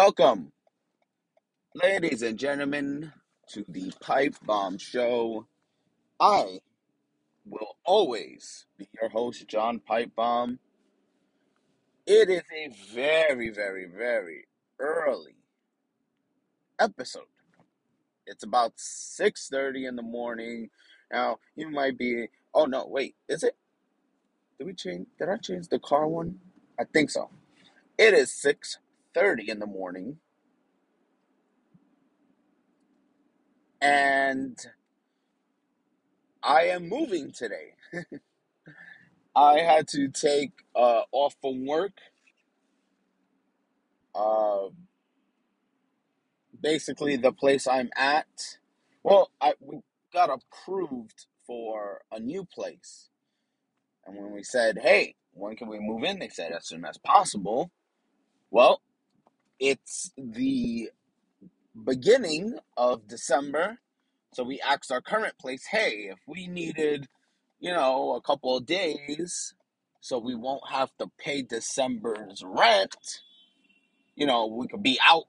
Welcome, ladies and gentlemen, to the Pipe Bomb Show. I will always be your host, John Pipe Bomb. It is a very, very, very early episode. It's about 6.30 in the morning. Now, you might be, oh no, wait, is it? Did we change, did I change the car one? I think so. It is 6.30 in the morning. And I am moving today. I had to take uh, off from work. Uh, basically, the place I'm at. Well, I we got approved for a new place, and when we said, "Hey, when can we move in?" They said as soon as possible. Well, it's the beginning of December, so we asked our current place, "Hey, if we needed, you know, a couple of days, so we won't have to pay December's rent." you know, we could be out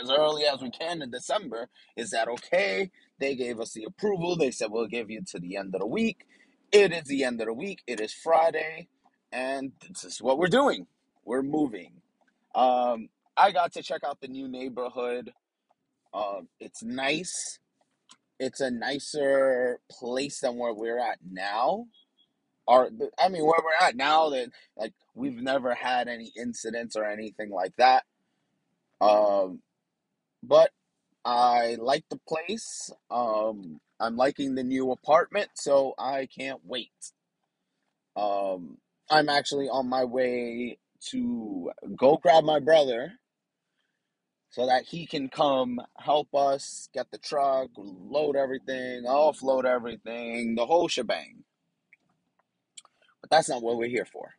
as early as we can in December. Is that okay? They gave us the approval. They said we'll give you to the end of the week. It is the end of the week. It is Friday, and this is what we're doing. We're moving. Um, I got to check out the new neighborhood. Um, it's nice. It's a nicer place than where we're at now. Or I mean, where we're at now, that like we've never had any incidents or anything like that. Um, but I like the place. Um, I'm liking the new apartment, so I can't wait. Um, I'm actually on my way to go grab my brother so that he can come help us get the truck, load everything, offload everything, the whole shebang. But that's not what we're here for.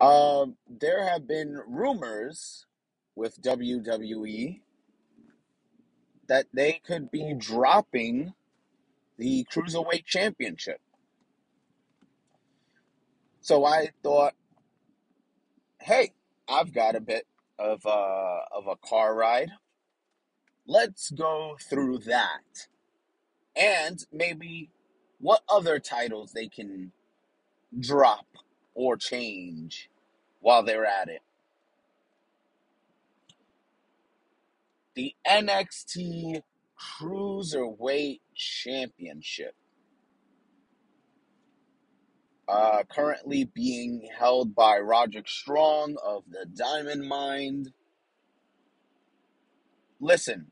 Um, there have been rumors with WWE that they could be dropping the Cruiserweight Championship. So I thought, hey, I've got a bit of a, of a car ride. Let's go through that. And maybe what other titles they can drop or change while they're at it. The NXT Cruiserweight Championship, uh, currently being held by Roderick Strong of the Diamond Mind. Listen,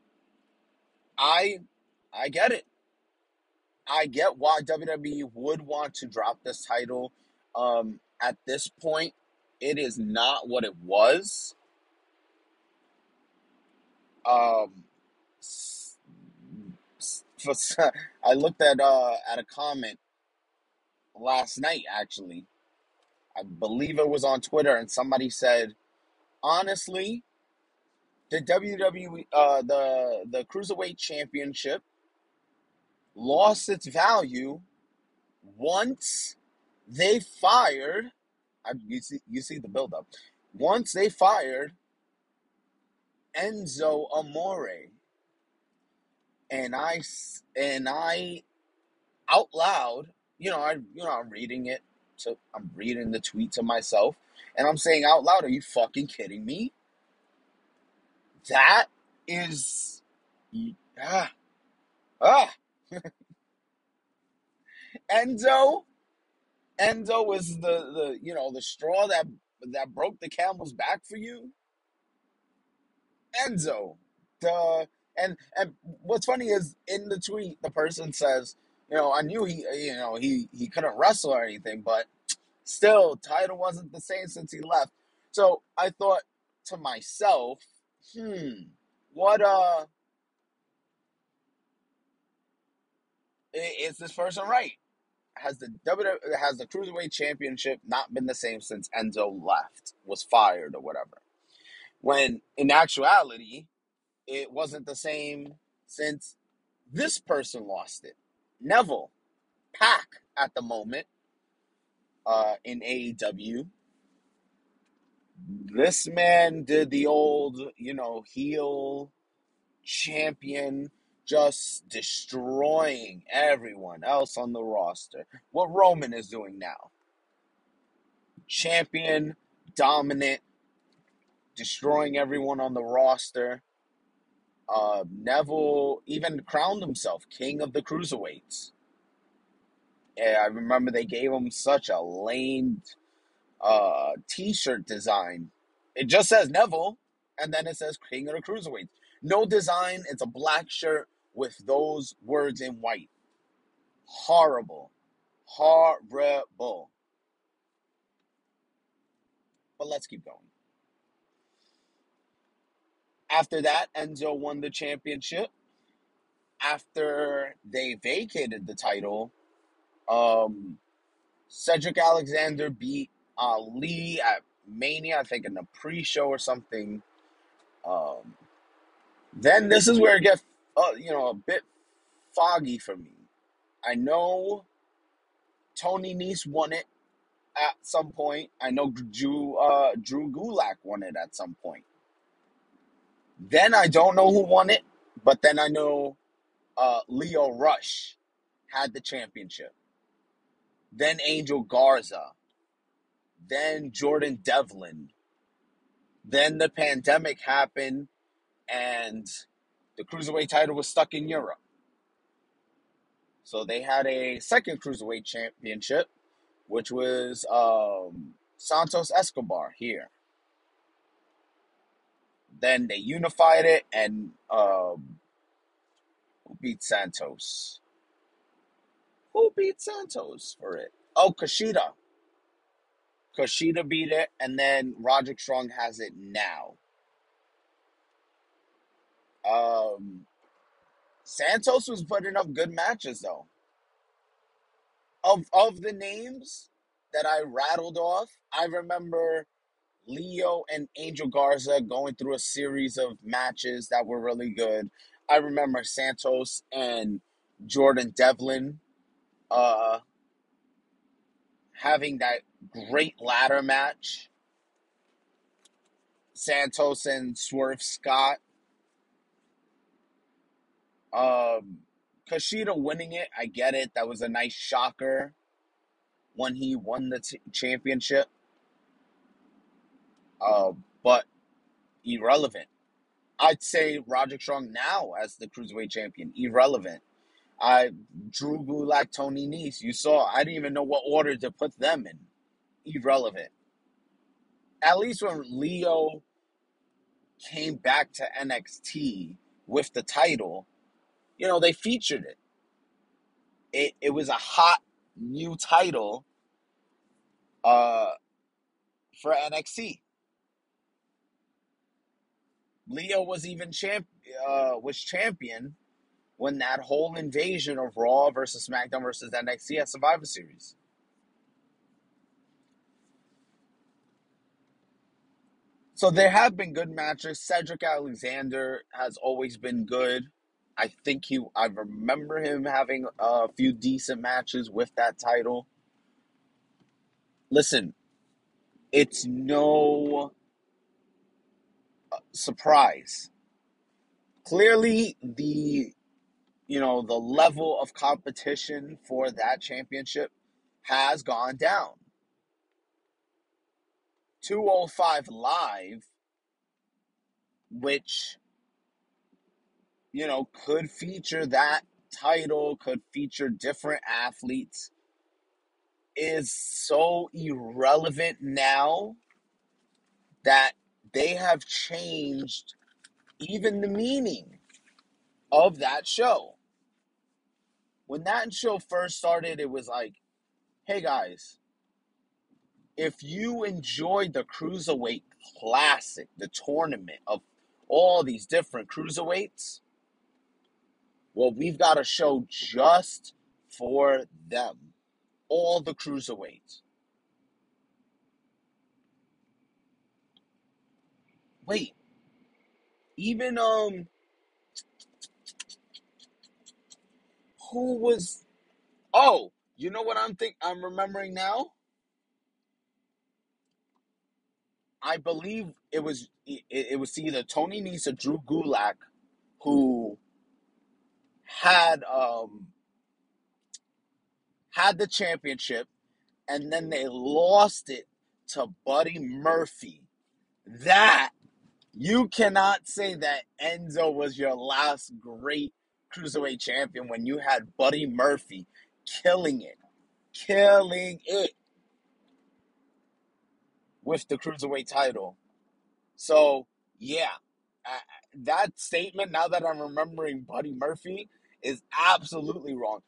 I I get it. I get why WWE would want to drop this title. Um, at this point, it is not what it was. Um, for, I looked at uh at a comment last night. Actually, I believe it was on Twitter, and somebody said, honestly, the WWE, uh, the the Cruiserweight Championship lost its value once they fired. I, you see, you see the buildup. Once they fired Enzo Amore, and I and I out loud, you know, I you know I'm reading it, so I'm reading the tweet to myself, and I'm saying out loud, "Are you fucking kidding me? That is ah ah Enzo." Enzo was the, the you know the straw that that broke the camel's back for you. Enzo, the and and what's funny is in the tweet the person says, you know, I knew he you know he he couldn't wrestle or anything, but still title wasn't the same since he left. So I thought to myself, hmm, what uh is this person right? Has the W has the cruiserweight championship not been the same since Enzo left, was fired or whatever? When in actuality, it wasn't the same since this person lost it. Neville, Pac at the moment uh, in AEW, This man did the old, you know, heel champion, just destroying everyone else on the roster. What Roman is doing now. Champion, dominant, destroying everyone on the roster. Uh, Neville even crowned himself king of the cruiserweights. Yeah, I remember they gave him such a lame uh, t-shirt design. It just says Neville, and then it says King of the Cruiserweights. No design. It's a black shirt with those words in white. Horrible, horrible. But let's keep going. After that, Enzo won the championship. After they vacated the title, um, Cedric Alexander beat Ali at Mania, I think in the pre-show or something. Um, then this is where it gets, uh, you know, a bit foggy for me. I know Tony Nese won it at some point. I know Drew uh, Drew Gulak won it at some point. Then I don't know who won it, but then I know uh, Lio Rush had the championship. Then Angel Garza. Then Jordan Devlin. Then the pandemic happened and the cruiserweight title was stuck in Europe. So they had a second cruiserweight championship, which was um, Santos Escobar here. Then they unified it, and um, who beat Santos? Who beat Santos for it? Oh, Kushida. Kushida beat it, and then Roderick Strong has it now. Um, Santos was putting up good matches though. Of of the names that I rattled off, I remember Lio and Angel Garza going through a series of matches that were really good. I remember Santos and Jordan Devlin uh, having that great ladder match. Santos and Swerve Scott. Um, Kushida winning it, I get it. That was a nice shocker when he won the t- championship. Uh, but irrelevant. I'd say Roderick Strong now as the cruiserweight champion. Irrelevant. I Drew Gulak, Tony Nese. You saw. I didn't even know what order to put them in. Irrelevant. At least when Lio came back to NXT with the title, you know they featured it. It it was a hot new title uh for NXT. Lio was even champ uh was champion when that whole invasion of Raw versus SmackDown versus NXT at Survivor Series. So there have been good matches. Cedric Alexander has always been good. I think he I remember him having a few decent matches with that title. Listen, it's no surprise. Clearly the you know the level of competition for that championship has gone down. 205 live which you know could feature that title could feature different athletes is so irrelevant now that they have changed even the meaning of that show. When that show first started, it was like, hey guys, if you enjoyed the Cruiserweight Classic, the tournament of all these different cruiserweights, well, we've got a show just for them. All the cruiserweights. Wait, even um who was oh, you know what I'm think I'm remembering now? I believe it was it, it was either Tony Nese or Drew Gulak who had um had the championship and then they lost it to Buddy Murphy. That you cannot say that Enzo was your last great cruiserweight champion when you had Buddy Murphy killing it, killing it with the cruiserweight title. So, yeah, that statement, now that I'm remembering Buddy Murphy, is absolutely wrong.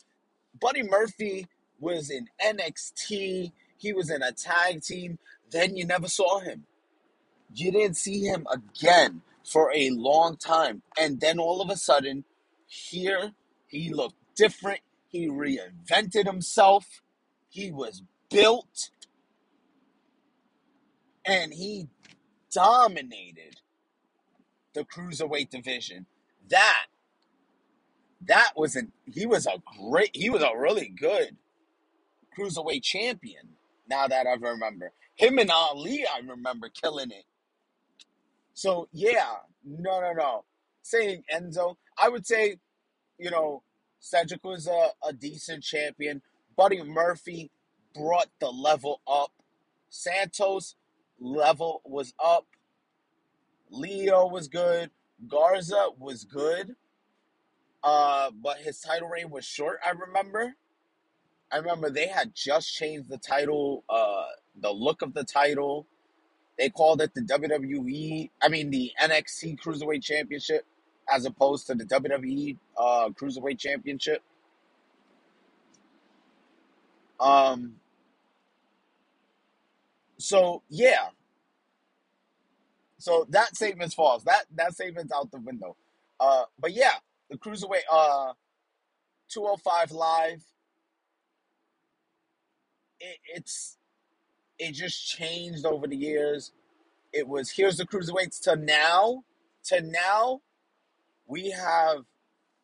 Buddy Murphy was in NXT, he was in a tag team, then you never saw him. You didn't see him again for a long time. And then all of a sudden, here, he looked different. He reinvented himself. He was built and he dominated the cruiserweight division. That that was an he was a great he was a really good cruiserweight champion. Now that I remember him and Ali, I remember killing it. So yeah, no, no, no. Saying Enzo, I would say, you know, Cedric was a, a decent champion. Buddy Murphy brought the level up. Santos level was up. Lio was good. Garza was good. Uh, but his title reign was short, I remember. I remember they had just changed the title, uh, the look of the title. They called it the WWE, I mean the NXT Cruiserweight Championship as opposed to the WWE uh, Cruiserweight Championship. Um so yeah, so that statement's false. That that statement's out the window. Uh but yeah, the Cruiserweight uh 205 live it, it's it just changed over the years. It was here's the cruiserweights to now to now we have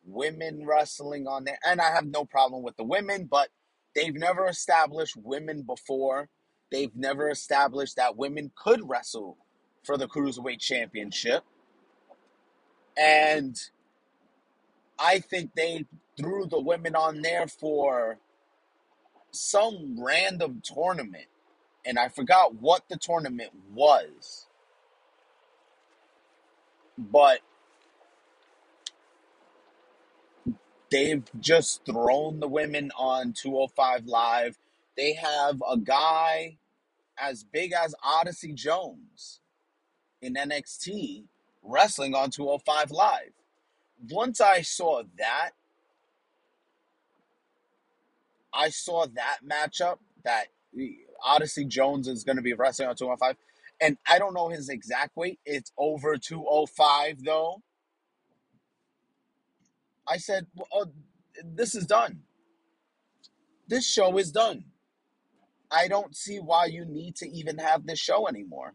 women wrestling on there, and I have no problem with the women, but they've never established women before. They've never established that women could wrestle for the cruiserweight championship, and I think they threw the women on there for some random tournament, and I forgot what the tournament was, but they've just thrown the women on 205 Live. They have a guy as big as Odyssey Jones in NXT wrestling on 205 Live. Once I saw that, I saw that matchup that Odyssey Jones is going to be wrestling on 205. And I don't know his exact weight. It's over 205, though. I said, well, oh, this is done. This show is done. I don't see why you need to even have this show anymore.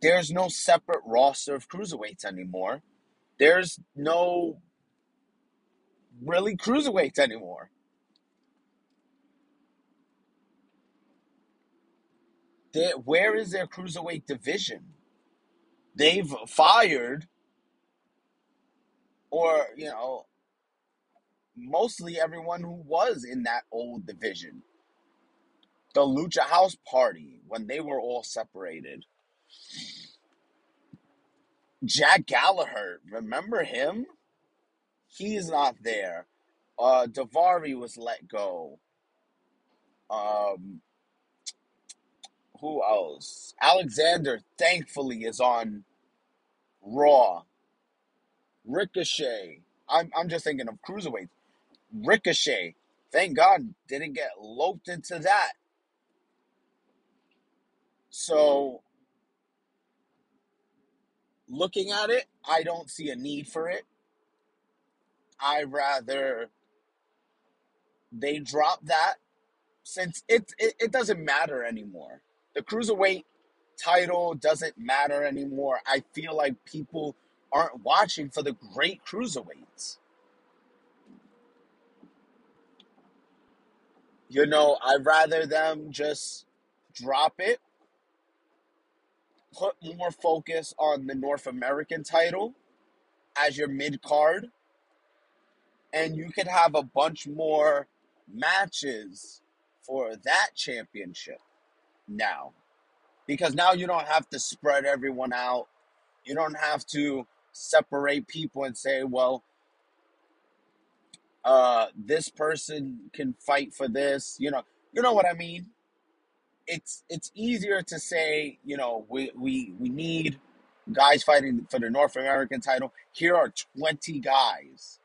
There's no separate roster of cruiserweights anymore. There's no really cruiserweights anymore. Where is their cruiserweight division? They've fired, or, you know, mostly everyone who was in that old division. The Lucha House Party, when they were all separated. Jack Gallagher, remember him? He's not there. Uh, Daivari was let go. Um, who else? Alexander, thankfully, is on Raw. Ricochet. I'm, I'm just thinking of cruiserweight. Ricochet. Thank God didn't get loped into that. So, looking at it, I don't see a need for it. I rather they drop that since it, it it doesn't matter anymore. The cruiserweight title doesn't matter anymore. I feel like people aren't watching for the great cruiserweights. You know, I'd rather them just drop it put more focus on the North American title as your mid card, and you could have a bunch more matches for that championship now. Because now you don't have to spread everyone out. You don't have to separate people and say, well, uh, this person can fight for this. You know, you know what I mean. It's it's easier to say, you know, we we we need guys fighting for the North American title. Here are twenty guys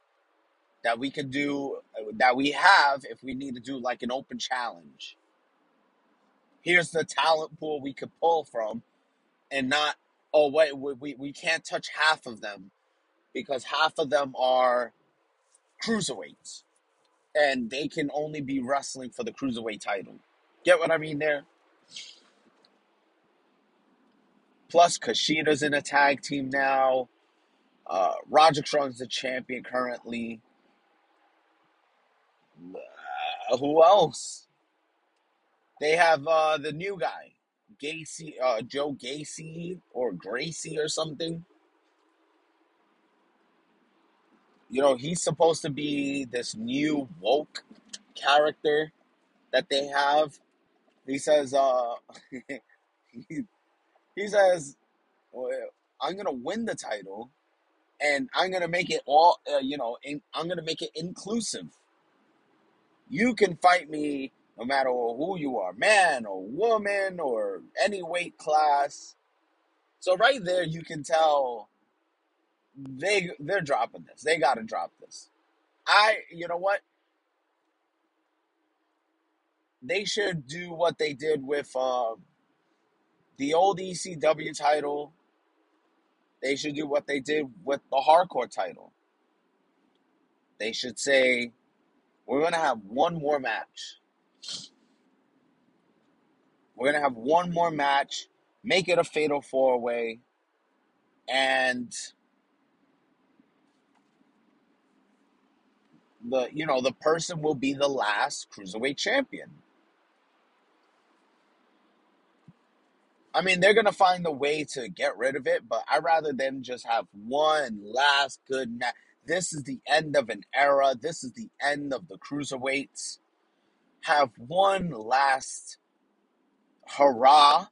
that we could do that we have if we need to do like an open challenge. Here's the talent pool we could pull from, and not oh wait we we, we can't touch half of them because half of them are cruiserweights and they can only be wrestling for the cruiserweight title. Get what I mean there? Plus, Kushida's in a tag team now. Uh, Roderick Strong's the champion currently. Uh, who else? They have uh, the new guy, Gacy, uh, Joe Gacy or Gracie or something. You know, he's supposed to be this new woke character that they have. He says, uh, he, he says, well, I'm gonna win the title, and I'm gonna make it all, uh, you know, in, I'm gonna make it inclusive. You can fight me no matter who you are, man or woman or any weight class. So right there, you can tell they they're dropping this. They got to drop this. I, you know what? They should do what they did with uh, the old ECW title. They should do what they did with the hardcore title. They should say, we're to have one more match. We're going to have one more match, make it a fatal four way, and the you know the person will be the last cruiserweight champion. I mean, they're gonna find a way to get rid of it, but I rather them just have one last good match. This is the end of an era. This is the end of the cruiserweights. Have one last hurrah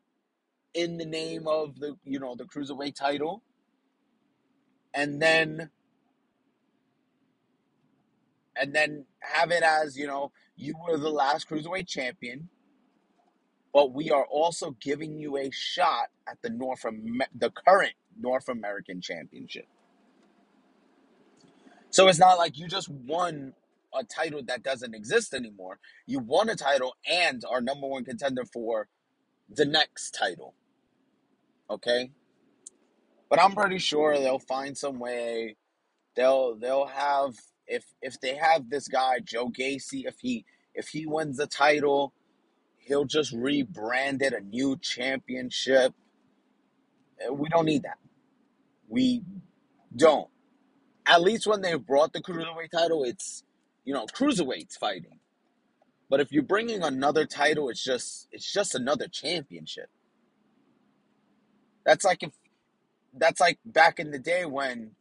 in the name of the you know the cruiserweight title, and then and then have it as you know you were the last cruiserweight champion but we are also giving you a shot at the north Amer- the current north american championship. So it's not like you just won a title that doesn't exist anymore. You won a title and are number one contender for the next title okay? But i'm pretty sure they'll find some way. They'll they'll have if if they have this guy Joe Gacy if he if he wins the title he'll just rebrand it a new championship. Uh, we don't need that. We don't. At least when they brought the cruiserweight title it's you know cruiserweights fighting but if you're bringing another title it's just it's just another championship that's like if that's like back in the day when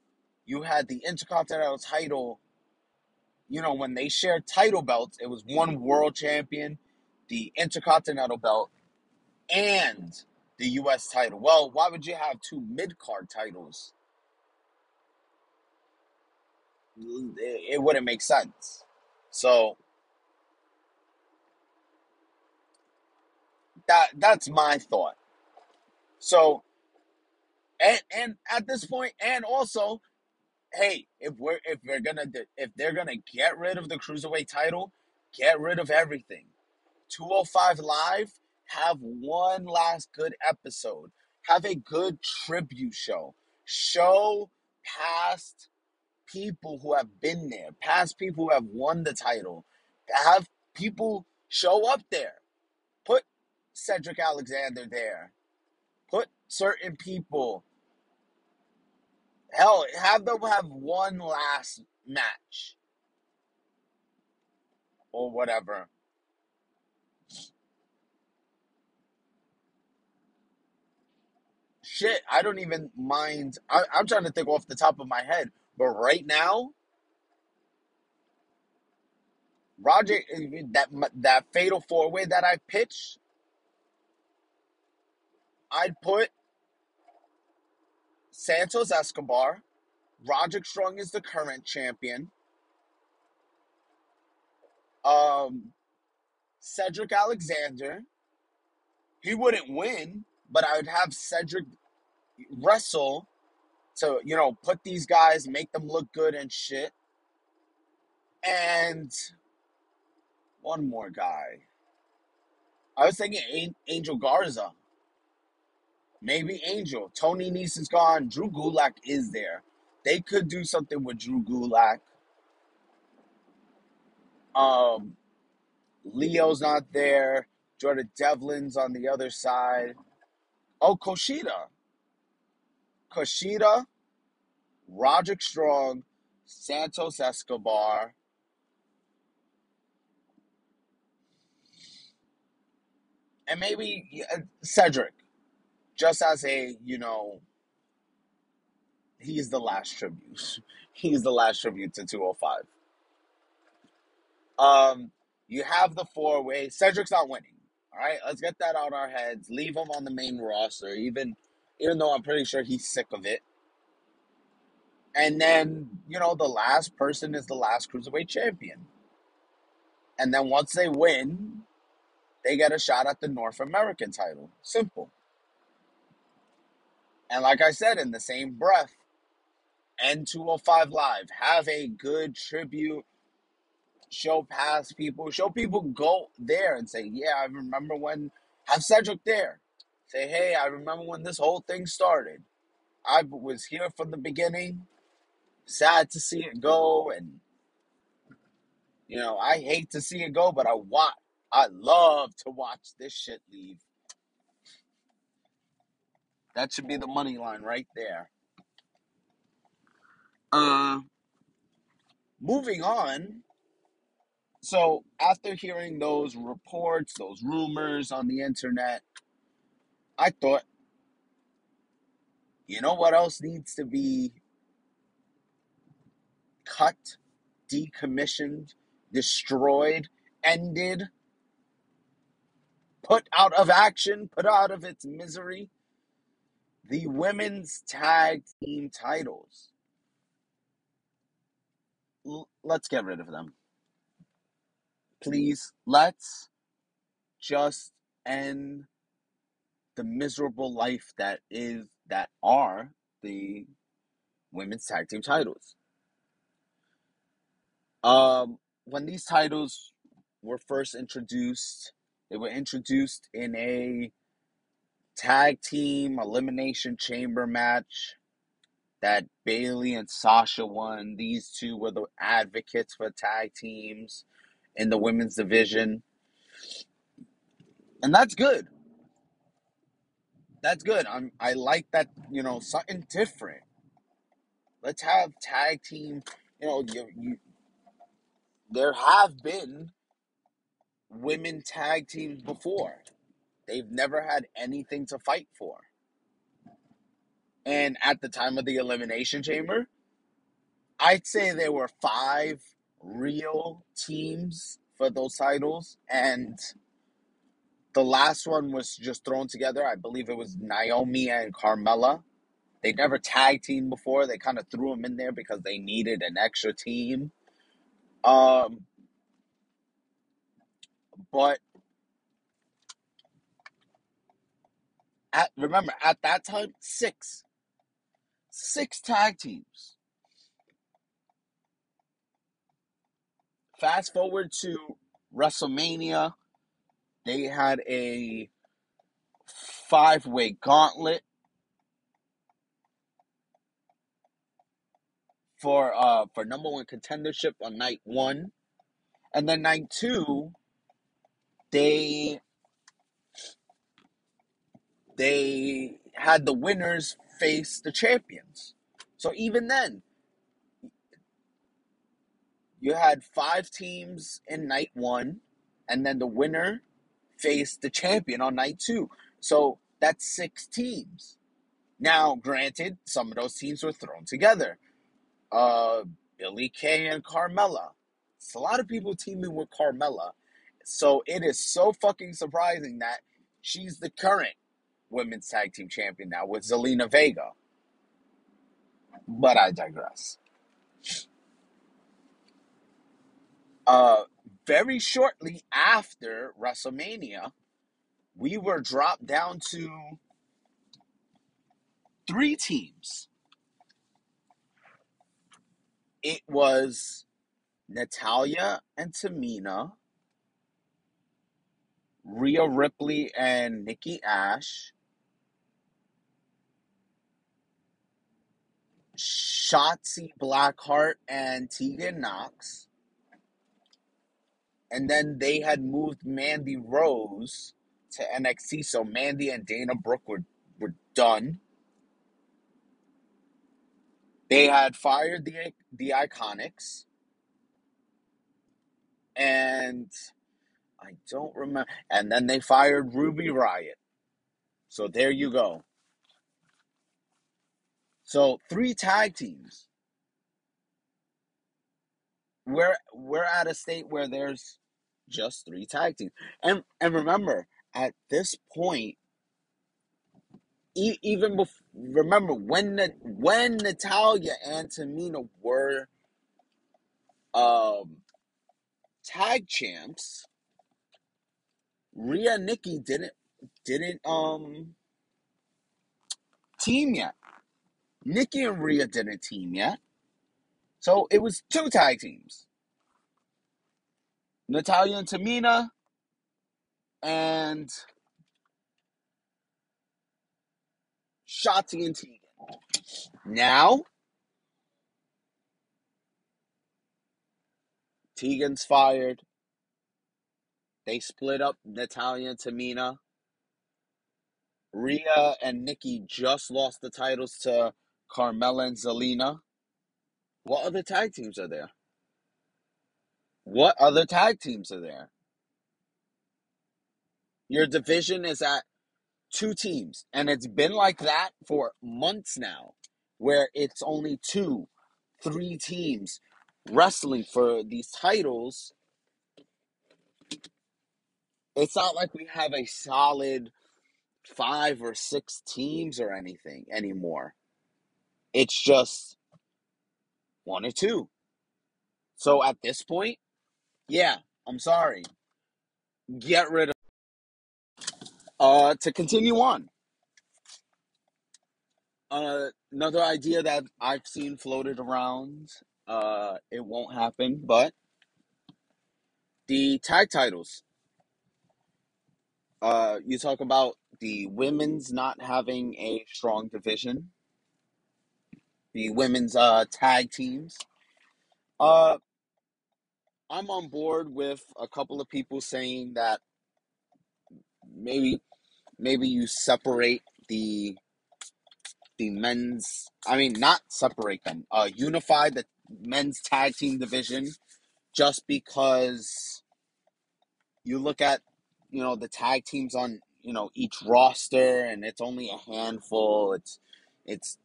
you had the intercontinental title you know, when they shared title belts, it was one world champion, the intercontinental belt, and the U.S. title. Well, why would you have two mid card titles? It, wouldn't make sense. So that that's my thought. So and and at this point, and also, hey, if we're if we're gonna if they're gonna get rid of the cruiserweight title, get rid of everything. 205 Live, have one last good episode. Have a good tribute show. Show past people who have been there, past people who have won the title. Have people show up there. Put Cedric Alexander there. Put certain people. Hell, have them have one last match or whatever. shit, I don't even mind. I, I'm trying to think off the top of my head, but right now, Roger, that that fatal four way that I pitched, I'd put Santos Escobar. Roger Strong is the current champion. Um, Cedric Alexander. He wouldn't win, but I would have Cedric wrestle to, you know, put these guys, make them look good and shit. And one more guy. I was thinking Angel Garza. Maybe Angel. Tony Nese is gone. Drew Gulak is there. They could do something with Drew Gulak. Um, Lio's not there. Jordan Devlin's on the other side. Oh, Kushida. Kushida, Roderick Strong, Santos Escobar. And maybe Cedric, just as a, you know, he's the last tribute. He's the last tribute to 205. Um, you have the four way. Cedric's not winning. All right, let's get that out of our heads. Leave him on the main roster, even even though I'm pretty sure he's sick of it. And then, you know, the last person is the last cruiserweight champion. And then once they win, they get a shot at the North American title. Simple. And like I said, in the same breath, N205 Live, have a good tribute. Show past people, show people go there and say, Yeah, I remember when, have Cedric there. Say, Hey, I remember when this whole thing started. I was here from the beginning. Sad to see it go. And, you know, I hate to see it go, but I want, I love to watch this shit leave. That should be the money line right there. Uh, moving on. So after hearing those reports, those rumors on the internet, I thought, you know what else needs to be cut, decommissioned, destroyed, ended, put out of action, put out of its misery? The women's tag team titles let's get rid of them. Please, let's just end the miserable life that is that are the women's tag team titles. Um, when these titles were first introduced, they were introduced in a tag team elimination chamber match that Bayley and Sasha won. These two were the advocates for tag teams in the women's division. And that's good. That's good. I'm I like that, you know, something different. Let's have tag team, you know, you, you there have been women tag teams before. They've never had anything to fight for. And at the time of the Elimination Chamber, I'd say there were five real teams for those titles. And the last one was just thrown together. I believe it was Naomi and Carmella. They never tag team before. They kind of threw them in there because they needed an extra team. Um, but at, remember, at that time, six six tag teams. Fast forward to WrestleMania, they had a five way gauntlet for uh for number one contendership on night one. And then night two, they they had the winners face the champions. So even then, you had five teams in night one, and then the winner faced the champion on night two. So that's six teams. Now, granted, some of those teams were thrown together. Uh, Billie Kay and Carmella. It's a lot of people teaming with Carmella. So it is so fucking surprising that she's the current women's tag team champion now with Zelina Vega. But I digress. Uh, very shortly after WrestleMania, we were dropped down to three teams. It was Natalya and Tamina, Rhea Ripley and Nikki Ash, Shotzi Blackheart and Tegan Knox. And then they had moved Mandy Rose to NXT, so Mandy and Dana Brooke were, were done. They had fired the the Iconics, and I don't remember. And then they fired Ruby Riot. So there you go. So three tag teams. We're we're at a state where there's just three tag teams, and and remember at this point, e- even before remember when the when Natalya and Tamina were um tag champs, Rhea and Nikki didn't didn't um team yet. Nikki and Rhea didn't team yet. So it was two tag teams. Natalya and Tamina and Shotzi and Tegan. Now Tegan's fired. They split up Natalya and Tamina. Rhea and Nikki just lost the titles to Carmella and Zelina. What other tag teams are there? What other tag teams are there? Your division is at two teams, and it's been like that for months now, where it's only two, three teams wrestling for these titles. It's not like we have a solid five or six teams or anything anymore. It's just one or two. So at this point, yeah, I'm sorry. Get rid of uh to continue on. Uh, another idea that I've seen floated around, uh, it won't happen, but the tag titles. Uh, you talk about the women's not having a strong division, the women's uh, tag teams. Uh, I'm on board with a couple of people saying that maybe maybe you separate the the men's I mean not separate them, uh unify the men's tag team division just because you look at you know the tag teams on you know each roster and it's only a handful. It's it's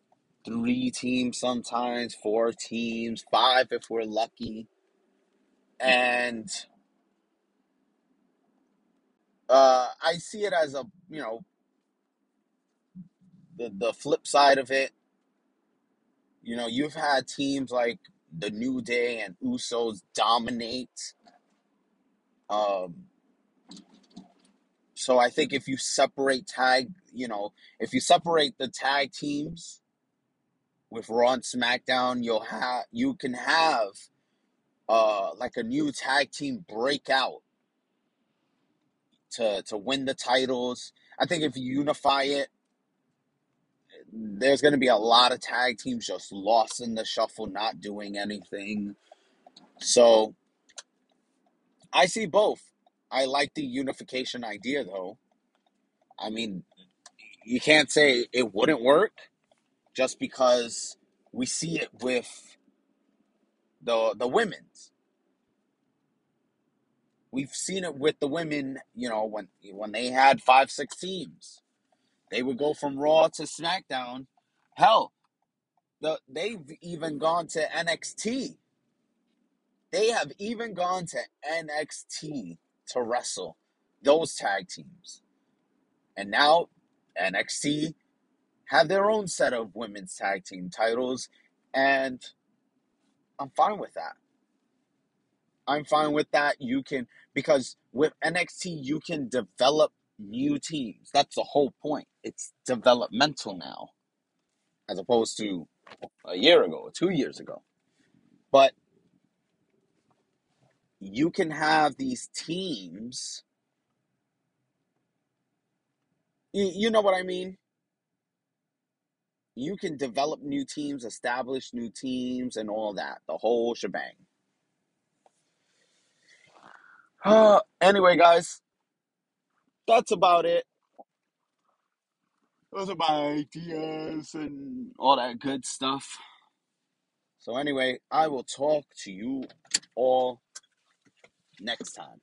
three teams sometimes four teams five if we're lucky and uh i see it as a you know the the flip side of it. You know you've had teams like the new day and usos dominate um so i think if you separate tag you know if you separate the tag teams with Raw and SmackDown, you'll have you can have uh like a new tag team breakout to to win the titles. I think if you unify it, there's going to be a lot of tag teams just lost in the shuffle, not doing anything. So I see both. I like the unification idea though. I mean, you can't say it wouldn't work just because we see it with the the women's. We've seen it with the women, you know, when when they had five, six teams. They would go from Raw to SmackDown. Hell, the they've even gone to NXT. They have even gone to NXT to wrestle those tag teams. And now NXT have their own set of women's tag team titles, and I'm fine with that. I'm fine with that. You can because with NXT you can develop new teams. That's the whole point. It's developmental now, as opposed to a year ago two years ago. But you can have these teams. You, you know what I mean? You can develop new teams, establish new teams, and all that. The whole shebang. Uh, anyway, guys, that's about it. Those are my ideas and all that good stuff. So, anyway, I will talk to you all next time.